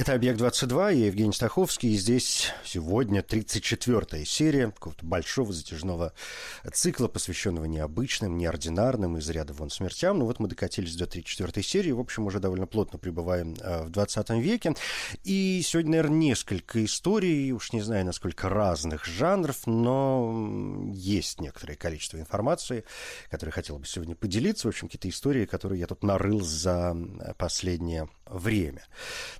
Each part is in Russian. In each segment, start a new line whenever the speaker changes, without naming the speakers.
Это «Объект-22», я Евгений Стаховский, и здесь сегодня 34-я серия какого-то большого затяжного цикла, посвященного необычным, неординарным, из ряда вон смертям. Ну вот мы докатились до 34-й серии, в общем, уже довольно плотно пребываем э, в 20 веке. И сегодня, наверное, несколько историй, уж не знаю, насколько разных жанров, но есть некоторое количество информации, которой хотел бы сегодня поделиться. В общем, какие-то истории, которые я тут нарыл за последнее время.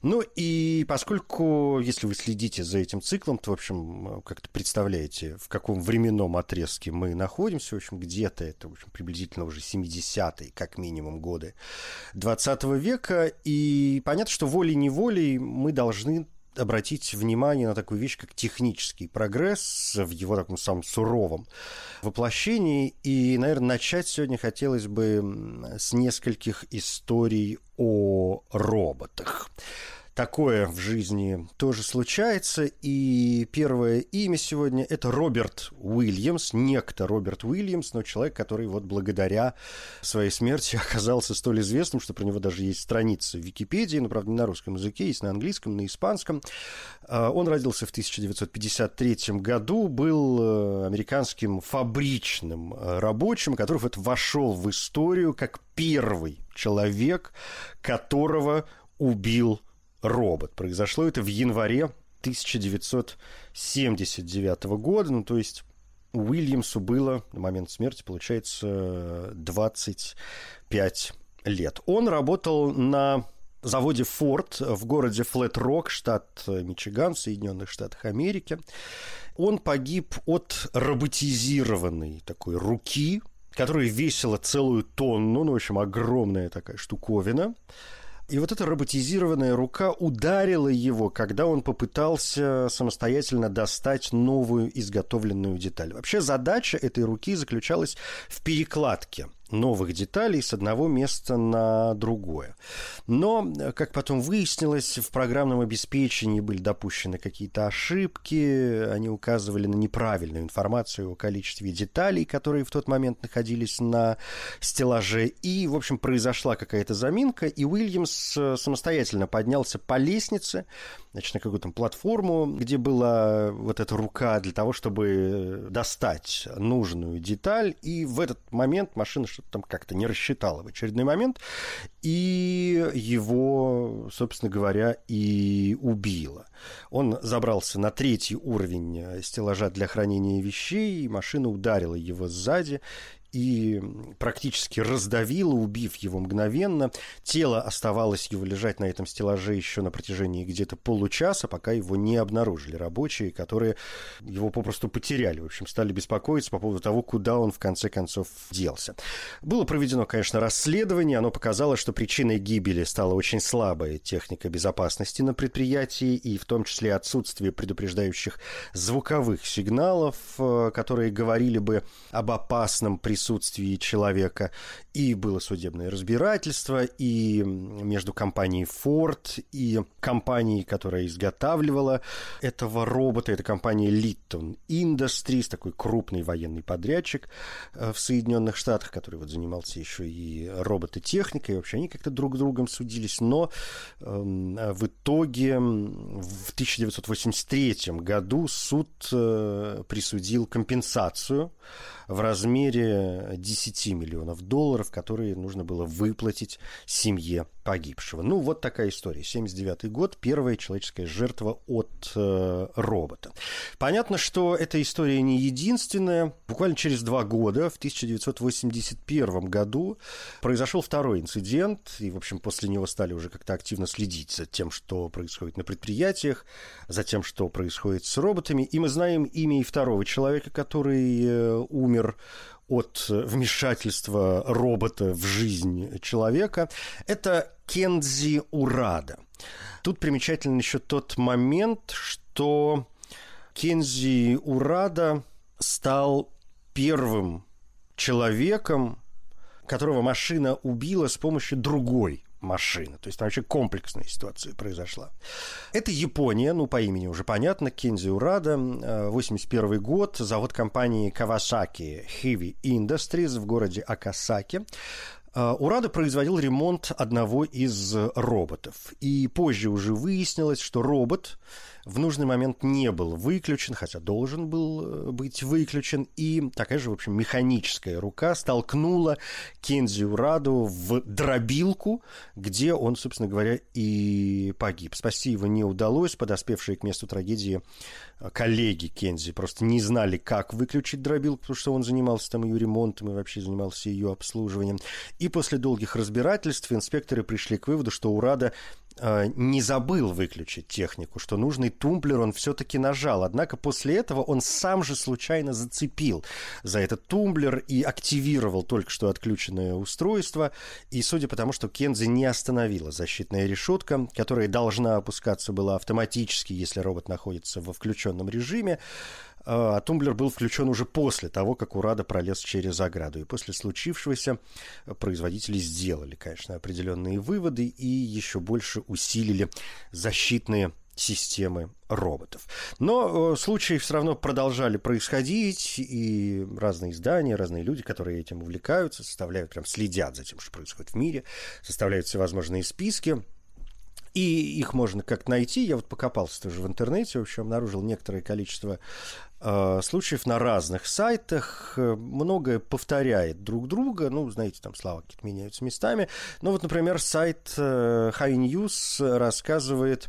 Ну и поскольку, если вы следите за этим циклом, то, в общем, как-то представляете, в каком временном отрезке мы находимся, в общем, где-то это, в общем, приблизительно уже 70-е, как минимум, годы 20 века, и понятно, что волей-неволей мы должны обратить внимание на такую вещь, как технический прогресс в его таком самом суровом воплощении. И, наверное, начать сегодня хотелось бы с нескольких историй о роботах такое в жизни тоже случается. И первое имя сегодня – это Роберт Уильямс, некто Роберт Уильямс, но человек, который вот благодаря своей смерти оказался столь известным, что про него даже есть страница в Википедии, но, правда, не на русском языке, есть на английском, на испанском. А, он родился в 1953 году, был э, американским фабричным э, рабочим, который вот вошел в историю как первый человек, которого убил робот. Произошло это в январе 1979 года, ну то есть Уильямсу было на момент смерти, получается, 25 лет. Он работал на заводе Ford в городе Флет-Рок, штат Мичиган, Соединенных Штатах Америки. Он погиб от роботизированной такой руки, которая весила целую тонну, ну, в общем, огромная такая штуковина. И вот эта роботизированная рука ударила его, когда он попытался самостоятельно достать новую изготовленную деталь. Вообще задача этой руки заключалась в перекладке – новых деталей с одного места на другое. Но, как потом выяснилось, в программном обеспечении были допущены какие-то ошибки, они указывали на неправильную информацию о количестве деталей, которые в тот момент находились на стеллаже, и, в общем, произошла какая-то заминка, и Уильямс самостоятельно поднялся по лестнице, значит, на какую-то платформу, где была вот эта рука для того, чтобы достать нужную деталь, и в этот момент машина что-то там как-то не рассчитала в очередной момент, и его, собственно говоря, и убила. Он забрался на третий уровень стеллажа для хранения вещей, и машина ударила его сзади, и практически раздавила, убив его мгновенно. Тело оставалось его лежать на этом стеллаже еще на протяжении где-то получаса, пока его не обнаружили рабочие, которые его попросту потеряли. В общем, стали беспокоиться по поводу того, куда он в конце концов делся. Было проведено, конечно, расследование. Оно показало, что причиной гибели стала очень слабая техника безопасности на предприятии, и в том числе отсутствие предупреждающих звуковых сигналов, э, которые говорили бы об опасном присутствии присутствии человека. И было судебное разбирательство, и между компанией Ford и компанией, которая изготавливала этого робота, это компания Litton Industries, такой крупный военный подрядчик э, в Соединенных Штатах, который вот занимался еще и робототехникой, вообще они как-то друг другом судились, но э, в итоге в 1983 году суд э, присудил компенсацию в размере 10 миллионов долларов, которые нужно было выплатить семье погибшего. Ну, вот такая история. 79 год, первая человеческая жертва от э, робота. Понятно, что эта история не единственная. Буквально через два года, в 1981 году, произошел второй инцидент, и, в общем, после него стали уже как-то активно следить за тем, что происходит на предприятиях, за тем, что происходит с роботами. И мы знаем имя и второго человека, который э, умер от вмешательства робота в жизнь человека, это Кензи Урада. Тут примечательно еще тот момент, что Кензи Урада стал первым человеком, которого машина убила с помощью другой машины. То есть там вообще комплексная ситуация произошла. Это Япония, ну, по имени уже понятно, Кензи Урада, 81 э, год, завод компании Kawasaki Heavy Industries в городе Акасаки. Э, Урада производил ремонт одного из роботов. И позже уже выяснилось, что робот в нужный момент не был выключен, хотя должен был э, быть выключен, и такая же, в общем, механическая рука столкнула Кензи Ураду в дробилку, где он, собственно говоря, и погиб. Спасти его не удалось, подоспевшие к месту трагедии э, коллеги Кензи просто не знали, как выключить дробилку, потому что он занимался там ее ремонтом и вообще занимался ее обслуживанием. И после долгих разбирательств инспекторы пришли к выводу, что Урада не забыл выключить технику, что нужный тумблер он все-таки нажал. Однако после этого он сам же случайно зацепил за этот тумблер и активировал только что отключенное устройство. И судя по тому, что Кензи не остановила защитная решетка, которая должна опускаться была автоматически, если робот находится во включенном режиме, а тумблер был включен уже после того, как Урада пролез через ограду. И после случившегося производители сделали, конечно, определенные выводы и еще больше усилили защитные системы роботов. Но э, случаи все равно продолжали происходить, и разные издания, разные люди, которые этим увлекаются, составляют, прям следят за тем, что происходит в мире, составляют всевозможные списки, и их можно как-то найти. Я вот покопался тоже в интернете, в общем, обнаружил некоторое количество случаев на разных сайтах. Многое повторяет друг друга. Ну, знаете, там слова какие-то меняются местами. Ну, вот, например, сайт э, High News рассказывает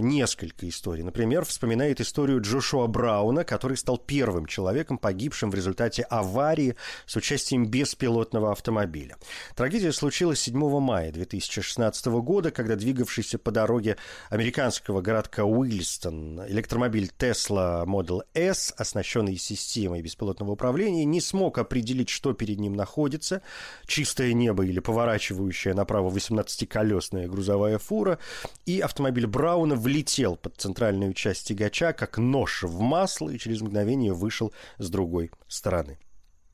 несколько историй. Например, вспоминает историю Джошуа Брауна, который стал первым человеком, погибшим в результате аварии с участием беспилотного автомобиля. Трагедия случилась 7 мая 2016 года, когда двигавшийся по дороге американского городка Уильстон электромобиль Tesla Model S, оснащенный системой беспилотного управления, не смог определить, что перед ним находится, чистое небо или поворачивающая направо 18-колесная грузовая фура, и автомобиль Брауна словно влетел под центральную часть тягача, как нож в масло, и через мгновение вышел с другой стороны.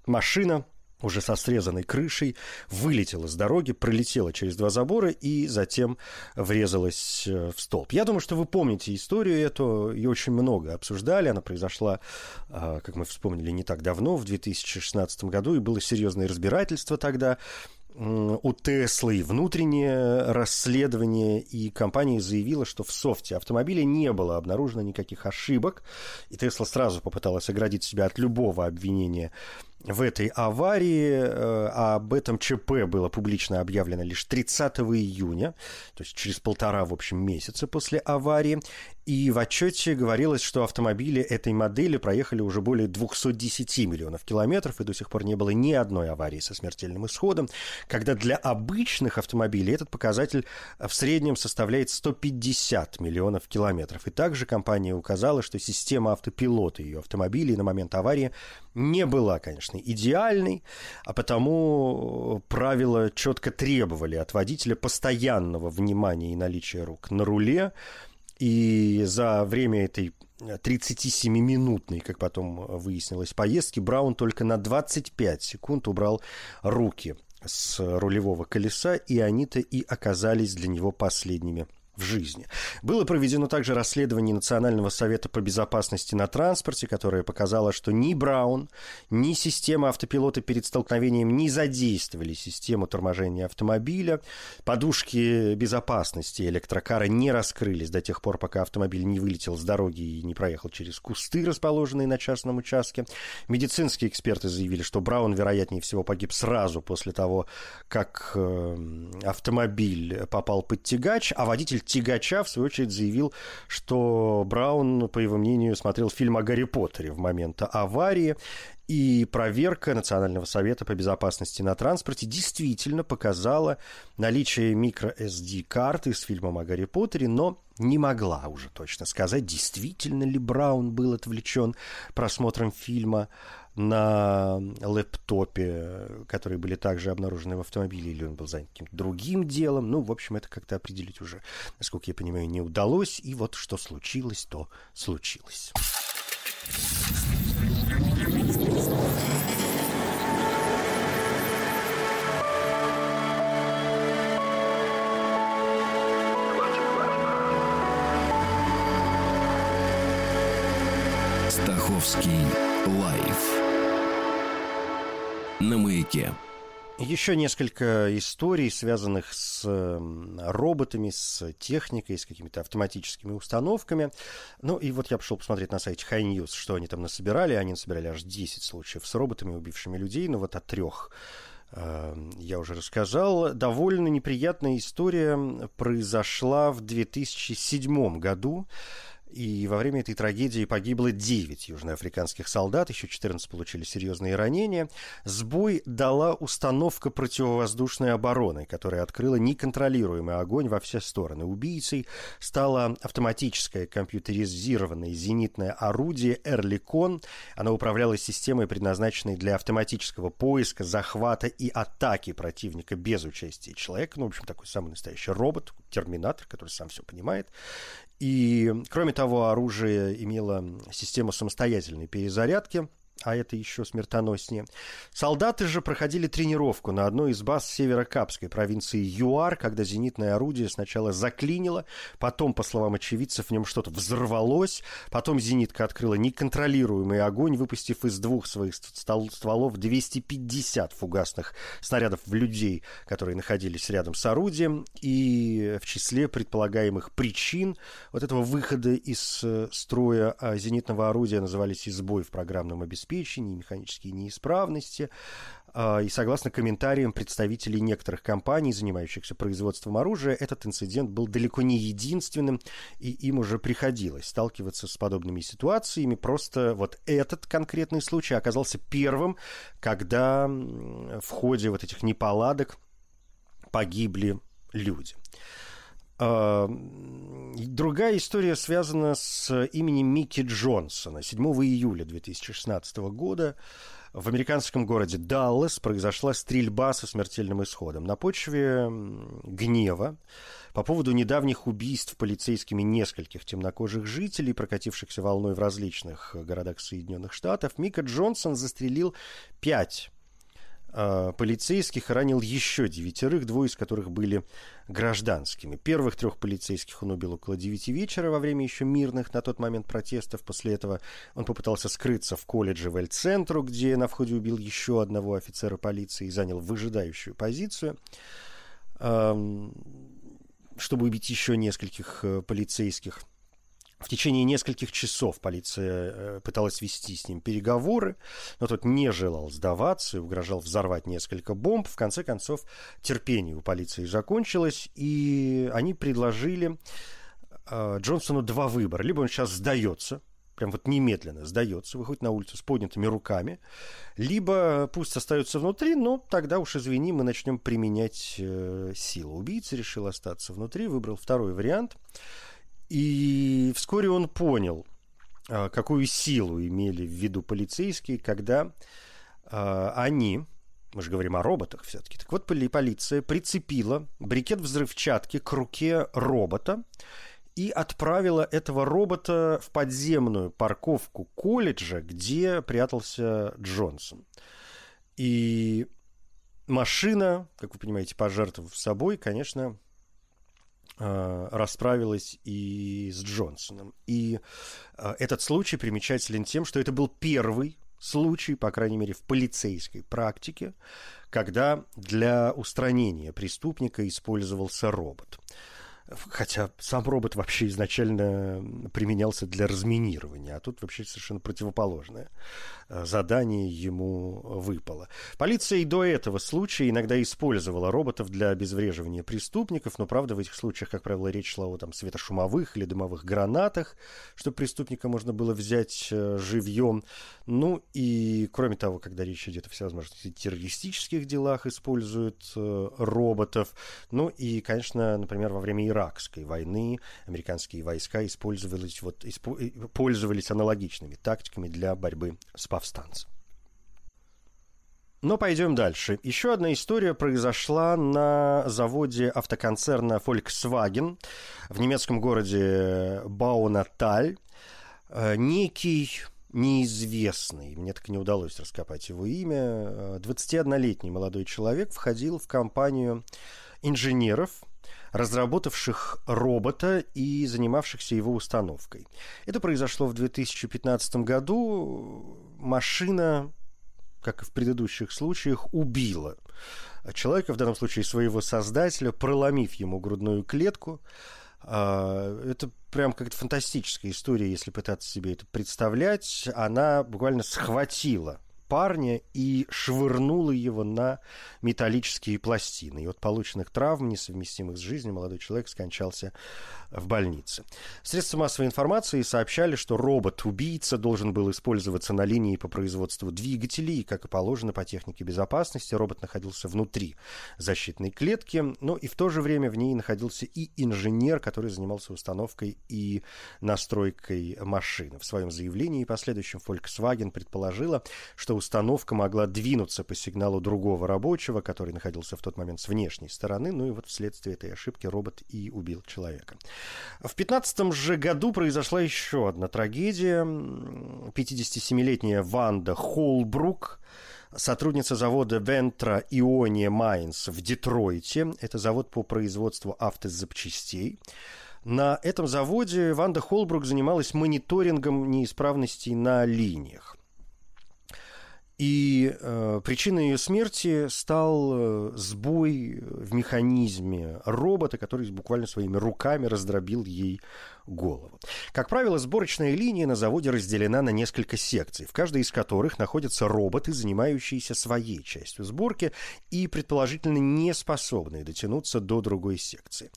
Машина уже со срезанной крышей, вылетела с дороги, пролетела через два забора и затем врезалась э, в столб. Я думаю, что вы помните историю эту, ее очень много обсуждали, она произошла, а, как мы вспомнили, не так давно, в 2016 году, и было серьезное разбирательство тогда у Теслы внутреннее расследование, и компания заявила, что в софте автомобиля не было обнаружено никаких ошибок, и Тесла сразу попыталась оградить себя от любого обвинения в этой аварии. А об этом ЧП было публично объявлено лишь 30 июня, то есть через полтора, в общем, месяца после аварии. И в отчете говорилось, что автомобили этой модели проехали уже более 210 миллионов километров, и до сих пор не было ни одной аварии со смертельным исходом, когда для обычных автомобилей этот показатель в среднем составляет 150 миллионов километров. И также компания указала, что система автопилота ее автомобилей на момент аварии не была, конечно, идеальной, а потому правила четко требовали от водителя постоянного внимания и наличия рук на руле, и за время этой 37-минутной, как потом выяснилось, поездки Браун только на 25 секунд убрал руки с рулевого колеса, и они-то и оказались для него последними в жизни. Было проведено также расследование Национального совета по безопасности на транспорте, которое показало, что ни Браун, ни система автопилота перед столкновением не задействовали систему торможения автомобиля. Подушки безопасности электрокара не раскрылись до тех пор, пока автомобиль не вылетел с дороги и не проехал через кусты, расположенные на частном участке. Медицинские эксперты заявили, что Браун, вероятнее всего, погиб сразу после того, как э, автомобиль попал под тягач, а водитель тягача, в свою очередь, заявил, что Браун, по его мнению, смотрел фильм о Гарри Поттере в момент аварии, и проверка Национального совета по безопасности на транспорте действительно показала наличие микро-SD-карты с фильмом о Гарри Поттере, но не могла уже точно сказать, действительно ли Браун был отвлечен просмотром фильма на лэптопе, которые были также обнаружены в автомобиле, или он был занят каким-то другим делом. Ну, в общем, это как-то определить уже, насколько я понимаю, не удалось. И вот что случилось, то случилось.
Стаховский лайф на маяке.
Еще несколько историй, связанных с роботами, с техникой, с какими-то автоматическими установками. Ну и вот я пошел посмотреть на сайте High News, что они там насобирали. Они насобирали аж 10 случаев с роботами, убившими людей, но вот от трех я уже рассказал. Довольно неприятная история произошла в 2007 году. И во время этой трагедии погибло 9 южноафриканских солдат, еще 14 получили серьезные ранения. Сбой дала установка противовоздушной обороны, которая открыла неконтролируемый огонь во все стороны. Убийцей стало автоматическое компьютеризированное зенитное орудие «Эрликон». Оно управлялось системой, предназначенной для автоматического поиска, захвата и атаки противника без участия человека. Ну, в общем, такой самый настоящий робот, терминатор, который сам все понимает. И, кроме того, оружие имело систему самостоятельной перезарядки – а это еще смертоноснее. Солдаты же проходили тренировку на одной из баз северо-капской провинции ЮАР, когда зенитное орудие сначала заклинило, потом, по словам очевидцев, в нем что-то взорвалось, потом зенитка открыла неконтролируемый огонь, выпустив из двух своих стволов 250 фугасных снарядов в людей, которые находились рядом с орудием, и в числе предполагаемых причин вот этого выхода из э, строя а, зенитного орудия назывались и сбой в программном обеспечении, обеспечении, механические неисправности. А, и согласно комментариям представителей некоторых компаний, занимающихся производством оружия, этот инцидент был далеко не единственным, и им уже приходилось сталкиваться с подобными ситуациями. Просто вот этот конкретный случай оказался первым, когда в ходе вот этих неполадок погибли люди. А, другая история связана с именем Микки Джонсона. 7 июля 2016 года в американском городе Даллас произошла стрельба со смертельным исходом. На почве гнева по поводу недавних убийств полицейскими нескольких темнокожих жителей, прокатившихся волной в различных городах Соединенных Штатов, Мика Джонсон застрелил пять полицейских ранил еще девятерых, двое из которых были гражданскими. Первых трех полицейских он убил около девяти вечера во время еще мирных на тот момент протестов. После этого он попытался скрыться в колледже в Эль-Центру, где на входе убил еще одного офицера полиции и занял выжидающую позицию чтобы убить еще нескольких э, полицейских. В течение нескольких часов полиция э, пыталась вести с ним переговоры, но тот не желал сдаваться и угрожал взорвать несколько бомб. В конце концов, терпение у полиции закончилось, и они предложили э, Джонсону два выбора. Либо он сейчас сдается, прям вот немедленно сдается, выходит на улицу с поднятыми руками, либо пусть остается внутри, но тогда уж, извини, мы начнем применять э, силу. Убийца решил остаться внутри, выбрал второй вариант – и вскоре он понял, а, какую силу имели в виду полицейские, когда а, они, мы же говорим о роботах все-таки, так вот полиция прицепила брикет взрывчатки к руке робота и отправила этого робота в подземную парковку колледжа, где прятался Джонсон. И машина, как вы понимаете, пожертвовав собой, конечно, расправилась и с Джонсоном. И э, этот случай примечателен тем, что это был первый случай, по крайней мере, в полицейской практике, когда для устранения преступника использовался робот. Хотя сам робот вообще изначально применялся для разминирования, а тут вообще совершенно противоположное э, задание ему выпало. Полиция и до этого случая иногда использовала роботов для обезвреживания преступников, но, правда, в этих случаях, как правило, речь шла о там, светошумовых или дымовых гранатах, чтобы преступника можно было взять э, живьем. Ну и, кроме того, когда речь идет о всевозможных террористических делах, используют э, роботов. Ну и, конечно, например, во время Иракской войны американские войска использовались, вот, испо, пользовались аналогичными тактиками для борьбы с повстанцем. Но пойдем дальше. Еще одна история произошла на заводе автоконцерна Volkswagen в немецком городе Баунаталь. Э, некий неизвестный, мне так и не удалось раскопать его имя, 21-летний молодой человек входил в компанию инженеров, разработавших робота и занимавшихся его установкой. Это произошло в 2015 году. Машина, как и в предыдущих случаях, убила человека, в данном случае своего создателя, проломив ему грудную клетку. А, это прям как-то фантастическая история, если пытаться себе это представлять. Она буквально схватила парня и швырнула его на металлические пластины. И от полученных травм, несовместимых с жизнью, молодой человек скончался в больнице. Средства массовой информации сообщали, что робот-убийца должен был использоваться на линии по производству двигателей, как и положено по технике безопасности, робот находился внутри защитной клетки, но и в то же время в ней находился и инженер, который занимался установкой и настройкой машины. В своем заявлении и последующем Volkswagen предположила, что установка могла двинуться по сигналу другого рабочего, который находился в тот момент с внешней стороны, ну и вот вследствие этой ошибки робот и убил человека. В 15 же году произошла еще одна трагедия. 57-летняя Ванда Холбрук, сотрудница завода Вентра Иония Майнс в Детройте. Это завод по производству автозапчастей. На этом заводе Ванда Холбрук занималась мониторингом неисправностей на линиях. И э, причиной ее смерти стал э, сбой в механизме робота, который буквально своими руками раздробил ей голову. Как правило, сборочная линия на заводе разделена на несколько секций, в каждой из которых находятся роботы, занимающиеся своей частью сборки и, предположительно, не способные дотянуться до другой секции.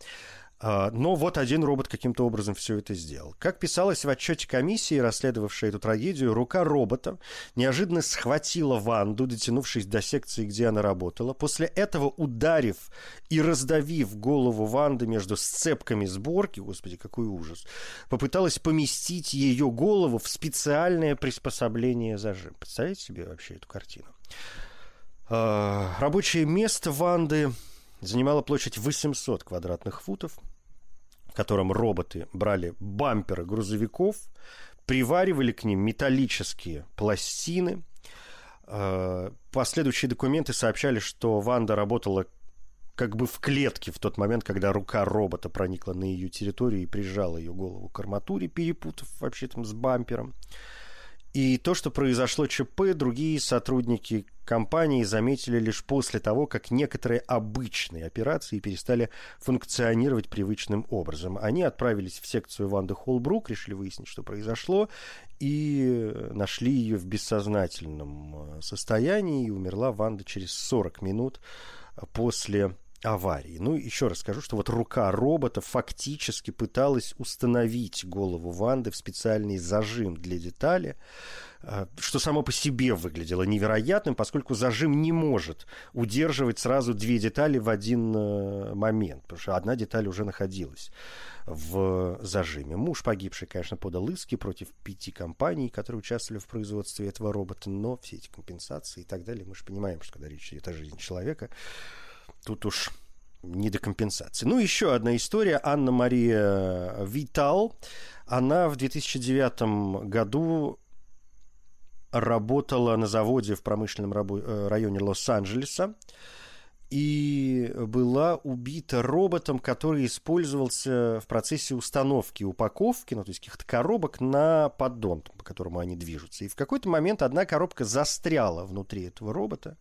А, но вот один робот каким-то образом все это сделал. Как писалось в отчете комиссии, расследовавшей эту трагедию, рука робота неожиданно схватила Ванду, дотянувшись до секции, где она работала. После этого, ударив и раздавив голову Ванды между сцепками сборки, господи, какой ужас, попыталась поместить ее голову в специальное приспособление зажим. Представляете себе вообще эту картину? А, рабочее место Ванды занимала площадь 800 квадратных футов, котором роботы брали бамперы грузовиков, приваривали к ним металлические пластины. Э, последующие документы сообщали, что Ванда работала как бы в клетке в тот момент, когда рука робота проникла на ее территорию и прижала ее голову к арматуре, перепутав вообще там с бампером. И то, что произошло ЧП, другие сотрудники компании заметили лишь после того, как некоторые обычные операции перестали функционировать привычным образом. Они отправились в секцию Ванды Холбрук, решили выяснить, что произошло, и нашли ее в бессознательном э, состоянии, и умерла Ванда через 40 минут после аварии. Ну, еще раз скажу, что вот рука робота фактически пыталась установить голову Ванды в специальный зажим для детали, а, что само по себе выглядело невероятным, поскольку зажим не может удерживать сразу две детали в один э, момент, потому что одна деталь уже находилась в зажиме. Муж погибший, конечно, подал иски против пяти компаний, которые участвовали в производстве этого робота, но все эти компенсации и так далее, мы же понимаем, что когда речь идет о жизни человека, тут уж не до компенсации. Ну, еще одна история. Анна-Мария Витал. Она в 2009 году работала на заводе в промышленном э, районе Лос-Анджелеса и была убита роботом, который использовался в процессе установки упаковки, ну, то есть каких-то коробок на поддон, по которому они движутся. И в какой-то момент одна коробка застряла внутри этого робота,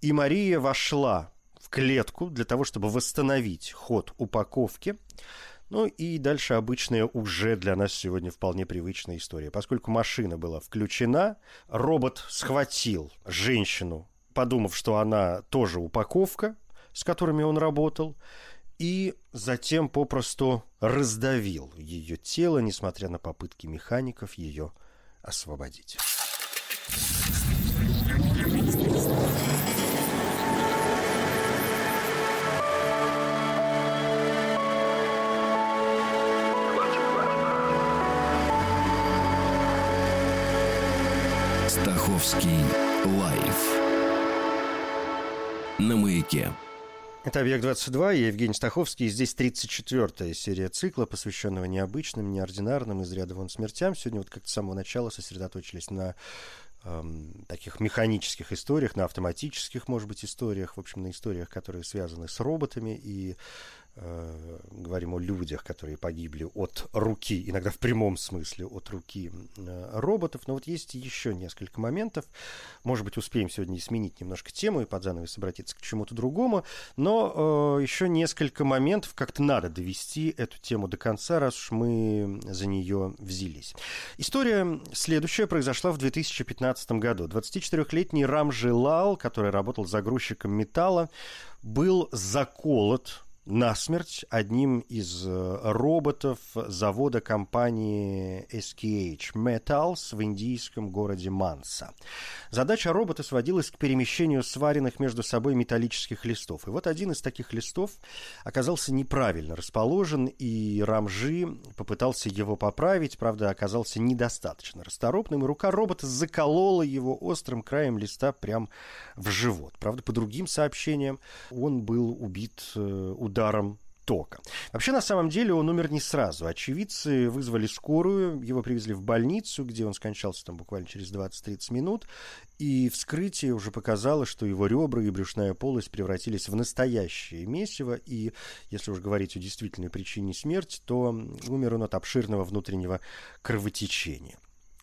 и Мария вошла клетку для того, чтобы восстановить ход упаковки. Ну и дальше обычная уже для нас сегодня вполне привычная история. Поскольку машина была включена, робот схватил женщину, подумав, что она тоже упаковка, с которыми он работал, и затем попросту раздавил ее тело, несмотря на попытки механиков ее освободить.
Стаховский лайф на маяке.
Это «Объект-22», я Евгений Стаховский, и здесь 34-я серия цикла, посвященного необычным, неординарным, из ряда вон смертям. Сегодня вот как-то с самого начала сосредоточились на эм, таких механических историях, на автоматических, может быть, историях, в общем, на историях, которые связаны с роботами и э, говорим о людях, которые погибли от руки, иногда в прямом смысле от руки э, роботов. Но вот есть еще несколько моментов. Может быть, успеем сегодня сменить немножко тему и под занавес обратиться к чему-то другому. Но э, еще несколько моментов. Как-то надо довести эту тему до конца, раз уж мы за нее взялись. История следующая произошла в 2015 году. 24-летний Рам Жилал, который работал загрузчиком металла, был заколот насмерть одним из э, роботов завода компании SKH Metals в индийском городе Манса. Задача робота сводилась к перемещению сваренных между собой металлических листов. И вот один из таких листов оказался неправильно расположен, и Рамжи попытался его поправить, правда, оказался недостаточно расторопным, и рука робота заколола его острым краем листа прямо в живот. Правда, по другим сообщениям, он был убит э, ударом тока. Вообще, на самом деле, он умер не сразу. Очевидцы вызвали скорую, его привезли в больницу, где он скончался там буквально через 20-30 минут, и вскрытие уже показало, что его ребра и брюшная полость превратились в настоящее месиво, и если уж говорить о действительной причине смерти, то умер он от обширного внутреннего кровотечения.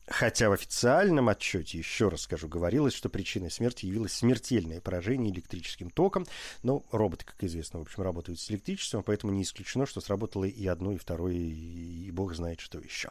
Хотя в официальном отчете, еще раз скажу, говорилось, что причиной смерти явилось смертельное поражение электрическим током. Но роботы, как известно, в общем, работают с электричеством, поэтому не исключено, что сработало и одно, и второе, и бог знает, что еще.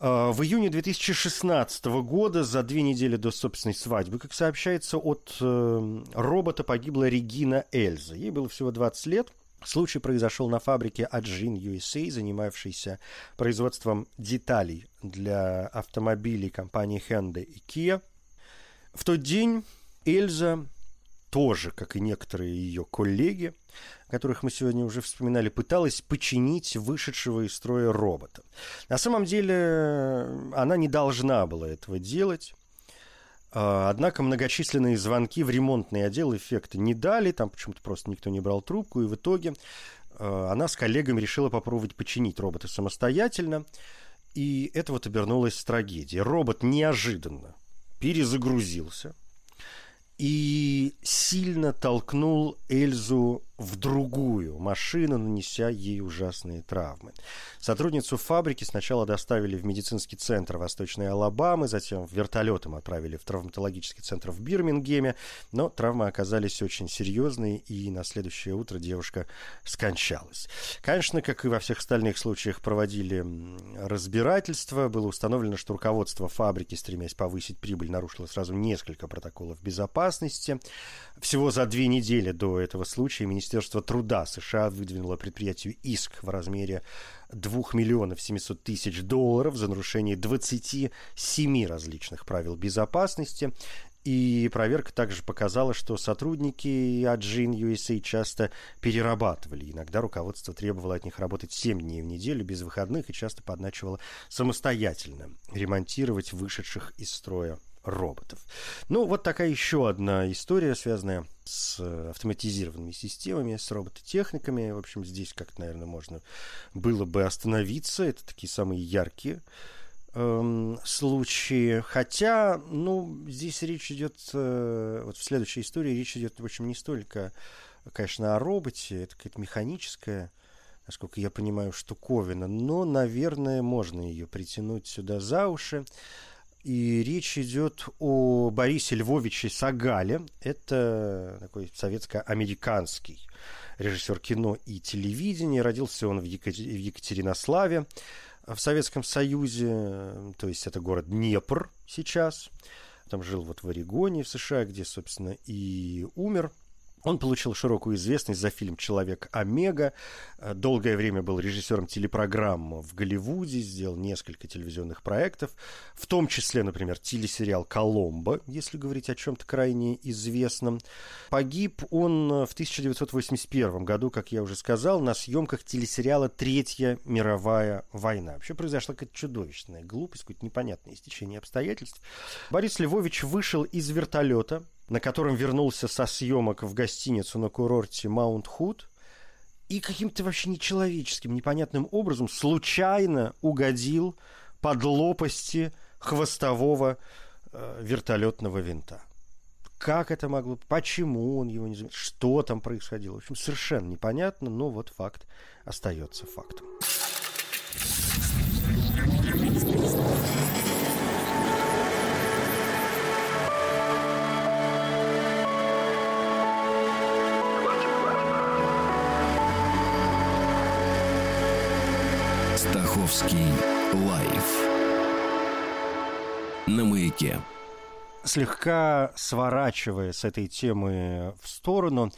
А, в июне 2016 года, за две недели до собственной свадьбы, как сообщается, от э, робота погибла Регина Эльза. Ей было всего 20 лет. Случай произошел на фабрике Аджин USA, занимавшейся производством деталей для автомобилей компании Hyundai и Kia. В тот день Эльза тоже, как и некоторые ее коллеги, которых мы сегодня уже вспоминали, пыталась починить вышедшего из строя робота. На самом деле она не должна была этого делать. А, однако многочисленные звонки в ремонтный отдел эффекта не дали, там почему-то просто никто не брал трубку, и в итоге а, она с коллегами решила попробовать починить робота самостоятельно, и это вот обернулось трагедией. Робот неожиданно перезагрузился и сильно толкнул Эльзу в другую машину, нанеся ей ужасные травмы. Сотрудницу фабрики сначала доставили в медицинский центр Восточной Алабамы, затем вертолетом отправили в травматологический центр в Бирмингеме, но травмы оказались очень серьезные, и на следующее утро девушка скончалась. Конечно, как и во всех остальных случаях, проводили разбирательство. Было установлено, что руководство фабрики, стремясь повысить прибыль, нарушило сразу несколько протоколов безопасности. Всего за две недели до этого случая Министерство труда США выдвинуло предприятию иск в размере 2 миллионов 700 тысяч долларов за нарушение 27 различных правил безопасности. И проверка также показала, что сотрудники Аджин USA часто перерабатывали. Иногда руководство требовало от них работать 7 дней в неделю без выходных и часто подначивало самостоятельно ремонтировать вышедших из строя роботов. Ну, вот такая еще одна история, связанная с автоматизированными системами, с робототехниками. В общем, здесь как-то, наверное, можно было бы остановиться. Это такие самые яркие эм, случаи. Хотя, ну, здесь речь идет, э, вот в следующей истории речь идет, в общем, не столько, конечно, о роботе, это какая-то механическая насколько я понимаю, штуковина, но, наверное, можно ее притянуть сюда за уши. И речь идет о Борисе Львовиче Сагале. Это такой советско-американский режиссер кино и телевидения. Родился он в, Екатери- в Екатеринославе в Советском Союзе. То есть это город Днепр сейчас. Там жил вот в Орегоне, в США, где, собственно, и умер. Он получил широкую известность за фильм «Человек Омега». Э, долгое время был режиссером телепрограмм в Голливуде, сделал несколько телевизионных проектов, в том числе, например, телесериал «Коломбо», если говорить о чем-то крайне известном. Погиб он в 1981 году, как я уже сказал, на съемках телесериала «Третья мировая война». Вообще произошла какая-то чудовищная глупость, какое-то непонятное истечение обстоятельств. Борис Львович вышел из вертолета на котором вернулся со съемок в гостиницу на курорте Маунт Худ и каким-то вообще нечеловеческим, непонятным образом случайно угодил под лопасти хвостового э, вертолетного винта. Как это могло? Почему он его не заметил? Что там происходило? В общем, совершенно непонятно, но вот факт остается фактом.
Стаховский лайф на маяке
слегка сворачивая с этой темы в сторону,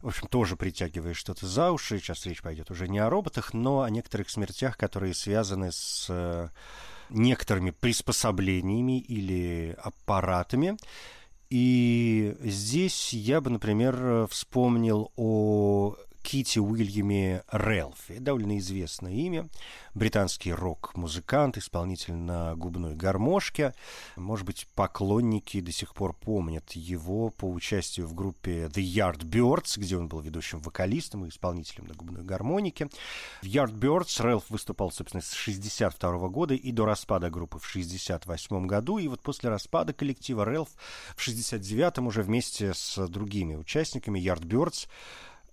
в общем, тоже притягивая что-то за уши. Сейчас речь пойдет уже не о роботах, но о некоторых смертях, которые связаны с э, некоторыми приспособлениями или аппаратами. И здесь я бы, например, вспомнил о Кити Уильяме Релфи. Довольно известное имя. Британский рок-музыкант, исполнитель на губной гармошке. Может быть, поклонники до сих пор помнят его по участию в группе The Yardbirds, где он был ведущим вокалистом и исполнителем на губной гармонике. В Yardbirds Релф выступал, собственно, с 62 года и до распада группы в 68 году. И вот после распада коллектива Релф в 69 уже вместе с другими участниками Yardbirds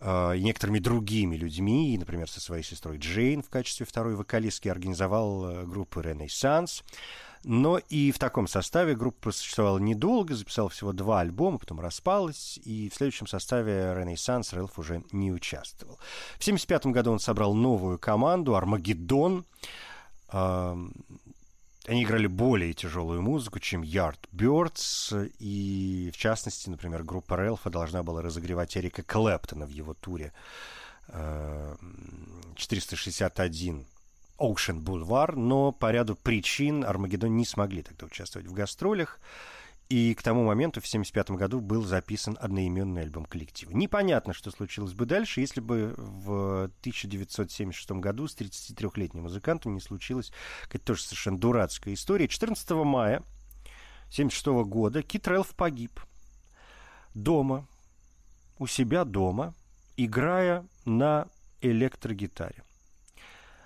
и некоторыми другими людьми, например, со своей сестрой Джейн в качестве второй вокалистки организовал э, группу «Ренессанс». Но и в таком составе группа существовала недолго, записала всего два альбома, потом распалась, и в следующем составе «Ренессанс» Рэлф уже не участвовал. В 1975 году он собрал новую команду «Армагеддон», они играли более тяжелую музыку, чем Yardbirds, и, в частности, например, группа Рэлфа должна была разогревать Эрика Клэптона в его туре 461 э, Ocean Boulevard, но по ряду причин Армагеддон не смогли тогда участвовать в гастролях. И к тому моменту, в 1975 году, был записан одноименный альбом коллектива. Непонятно, что случилось бы дальше, если бы в 1976 году с 33-летним музыкантом не случилась какая-то тоже совершенно дурацкая история. 14 мая 1976 года Кит Рэлф погиб дома, у себя дома, играя на электрогитаре.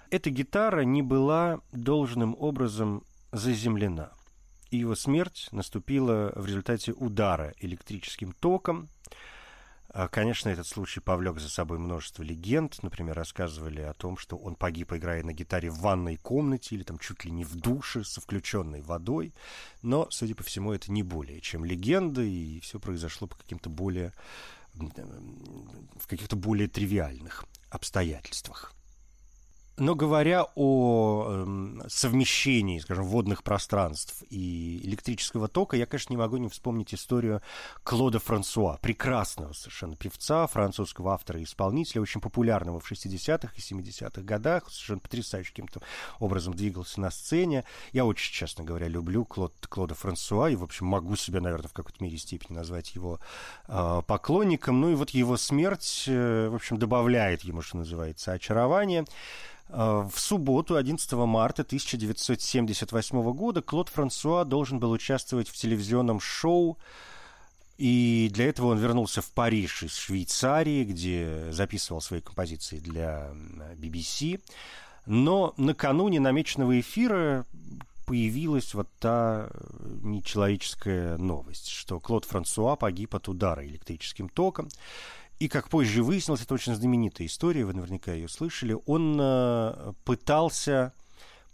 Эта гитара не была должным образом заземлена – и его смерть наступила в результате удара электрическим током. А, конечно, этот случай повлек за собой множество легенд. Например, рассказывали о том, что он погиб, играя на гитаре в ванной комнате или там чуть ли не в душе со включенной водой. Но, судя по всему, это не более чем легенда, и все произошло по каким-то более в каких-то более тривиальных обстоятельствах. Но говоря о э, совмещении, скажем, водных пространств и электрического тока, я, конечно, не могу не вспомнить историю Клода Франсуа, прекрасного совершенно певца, французского автора и исполнителя, очень популярного в 60-х и 70-х годах, совершенно потрясающим каким-то образом двигался на сцене. Я очень, честно говоря, люблю Клод, Клода Франсуа и, в общем, могу себя, наверное, в какой-то мере степени назвать его э, поклонником. Ну и вот его смерть, э, в общем, добавляет ему, что называется, очарование. Э, в субботу, 11 марта 1978 года, Клод Франсуа должен был участвовать в телевизионном шоу, и для этого он вернулся в Париж из Швейцарии, где записывал свои композиции для BBC. Но накануне намеченного эфира появилась вот та нечеловеческая новость, что Клод Франсуа погиб от удара электрическим током. И, как позже выяснилось, это очень знаменитая история, вы наверняка ее слышали, он э, пытался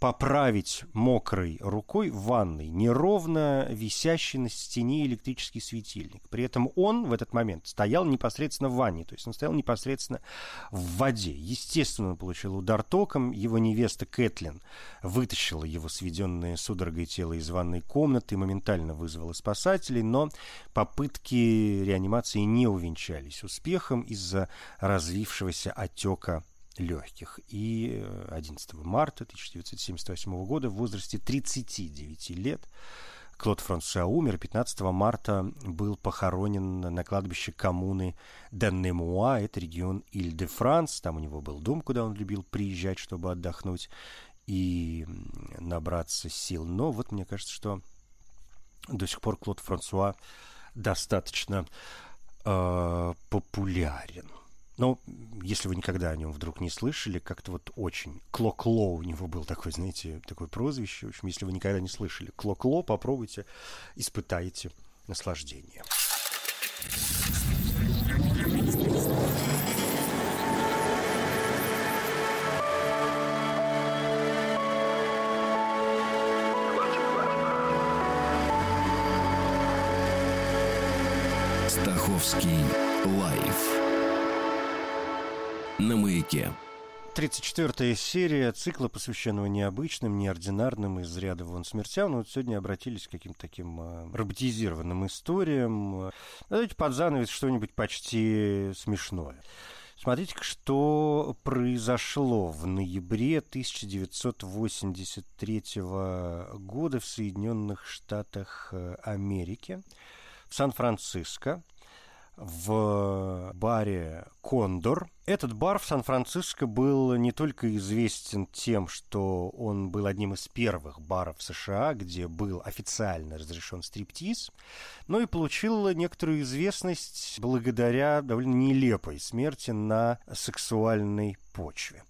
поправить мокрой рукой в ванной неровно висящий на стене электрический светильник. При этом он в этот момент стоял непосредственно в ванне, то есть он стоял непосредственно в воде. Естественно, он получил удар током. Его невеста Кэтлин вытащила его сведенное судорогой тело из ванной комнаты и моментально вызвала спасателей, но попытки реанимации не увенчались успехом из-за развившегося отека легких. И 11 марта 1978 года в возрасте 39 лет Клод Франсуа умер. 15 марта был похоронен на кладбище коммуны Деннемуа, это регион Иль-де-Франс. Там у него был дом, куда он любил приезжать, чтобы отдохнуть и набраться сил. Но вот мне кажется, что до сих пор Клод Франсуа достаточно э, популярен. Но если вы никогда о нем вдруг не слышали, как-то вот очень... Клокло у него был такой, знаете, такое прозвище. В общем, если вы никогда не слышали Клокло, попробуйте, испытайте наслаждение.
Стаховский на маяке.
34-я серия цикла, посвященного необычным, неординарным из ряда вон смертям. Но вот сегодня обратились к каким-то таким э, роботизированным историям. Давайте под занавес что-нибудь почти смешное. Смотрите, что произошло в ноябре 1983 года в Соединенных Штатах э, Америки, в Сан-Франциско в баре «Кондор». Этот бар в Сан-Франциско был не только известен тем, что он был одним из первых баров в США, где был официально разрешен стриптиз, но и получил некоторую известность благодаря довольно нелепой смерти на сексуальной почве.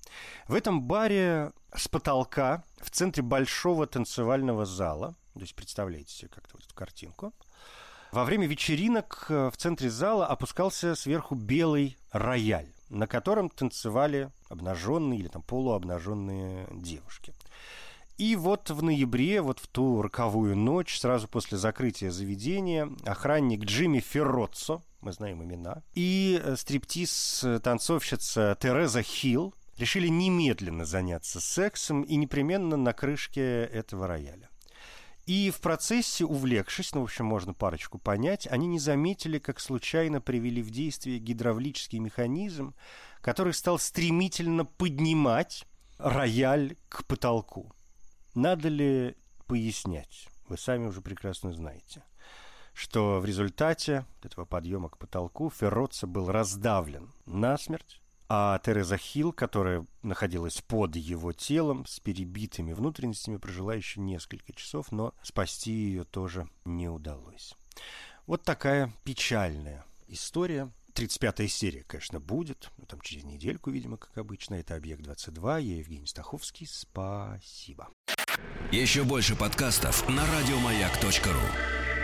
В этом баре с потолка в центре большого танцевального зала, то есть представляете себе как-то вот эту картинку – во время вечеринок э, в центре зала опускался сверху белый рояль, на котором танцевали обнаженные или там полуобнаженные девушки. И вот в ноябре, вот в ту роковую ночь, сразу после закрытия заведения, охранник Джимми Ферроццо, мы знаем имена, и э, стриптиз-танцовщица Тереза Хилл решили немедленно заняться сексом и непременно на крышке этого рояля. И в процессе, увлекшись, ну, в общем, можно парочку понять, они не заметили, как случайно привели в действие гидравлический механизм, который стал стремительно поднимать рояль к потолку. Надо ли пояснять? Вы сами уже прекрасно знаете, что в результате этого подъема к потолку Ферроца был раздавлен насмерть, а Тереза Хилл, которая находилась под его телом с перебитыми внутренностями, прожила еще несколько часов, но спасти ее тоже не удалось. Вот такая печальная история. 35-я серия, конечно, будет. Ну, там через недельку, видимо, как обычно. Это «Объект-22». Я Евгений Стаховский. Спасибо.
Еще больше подкастов на радиомаяк.ру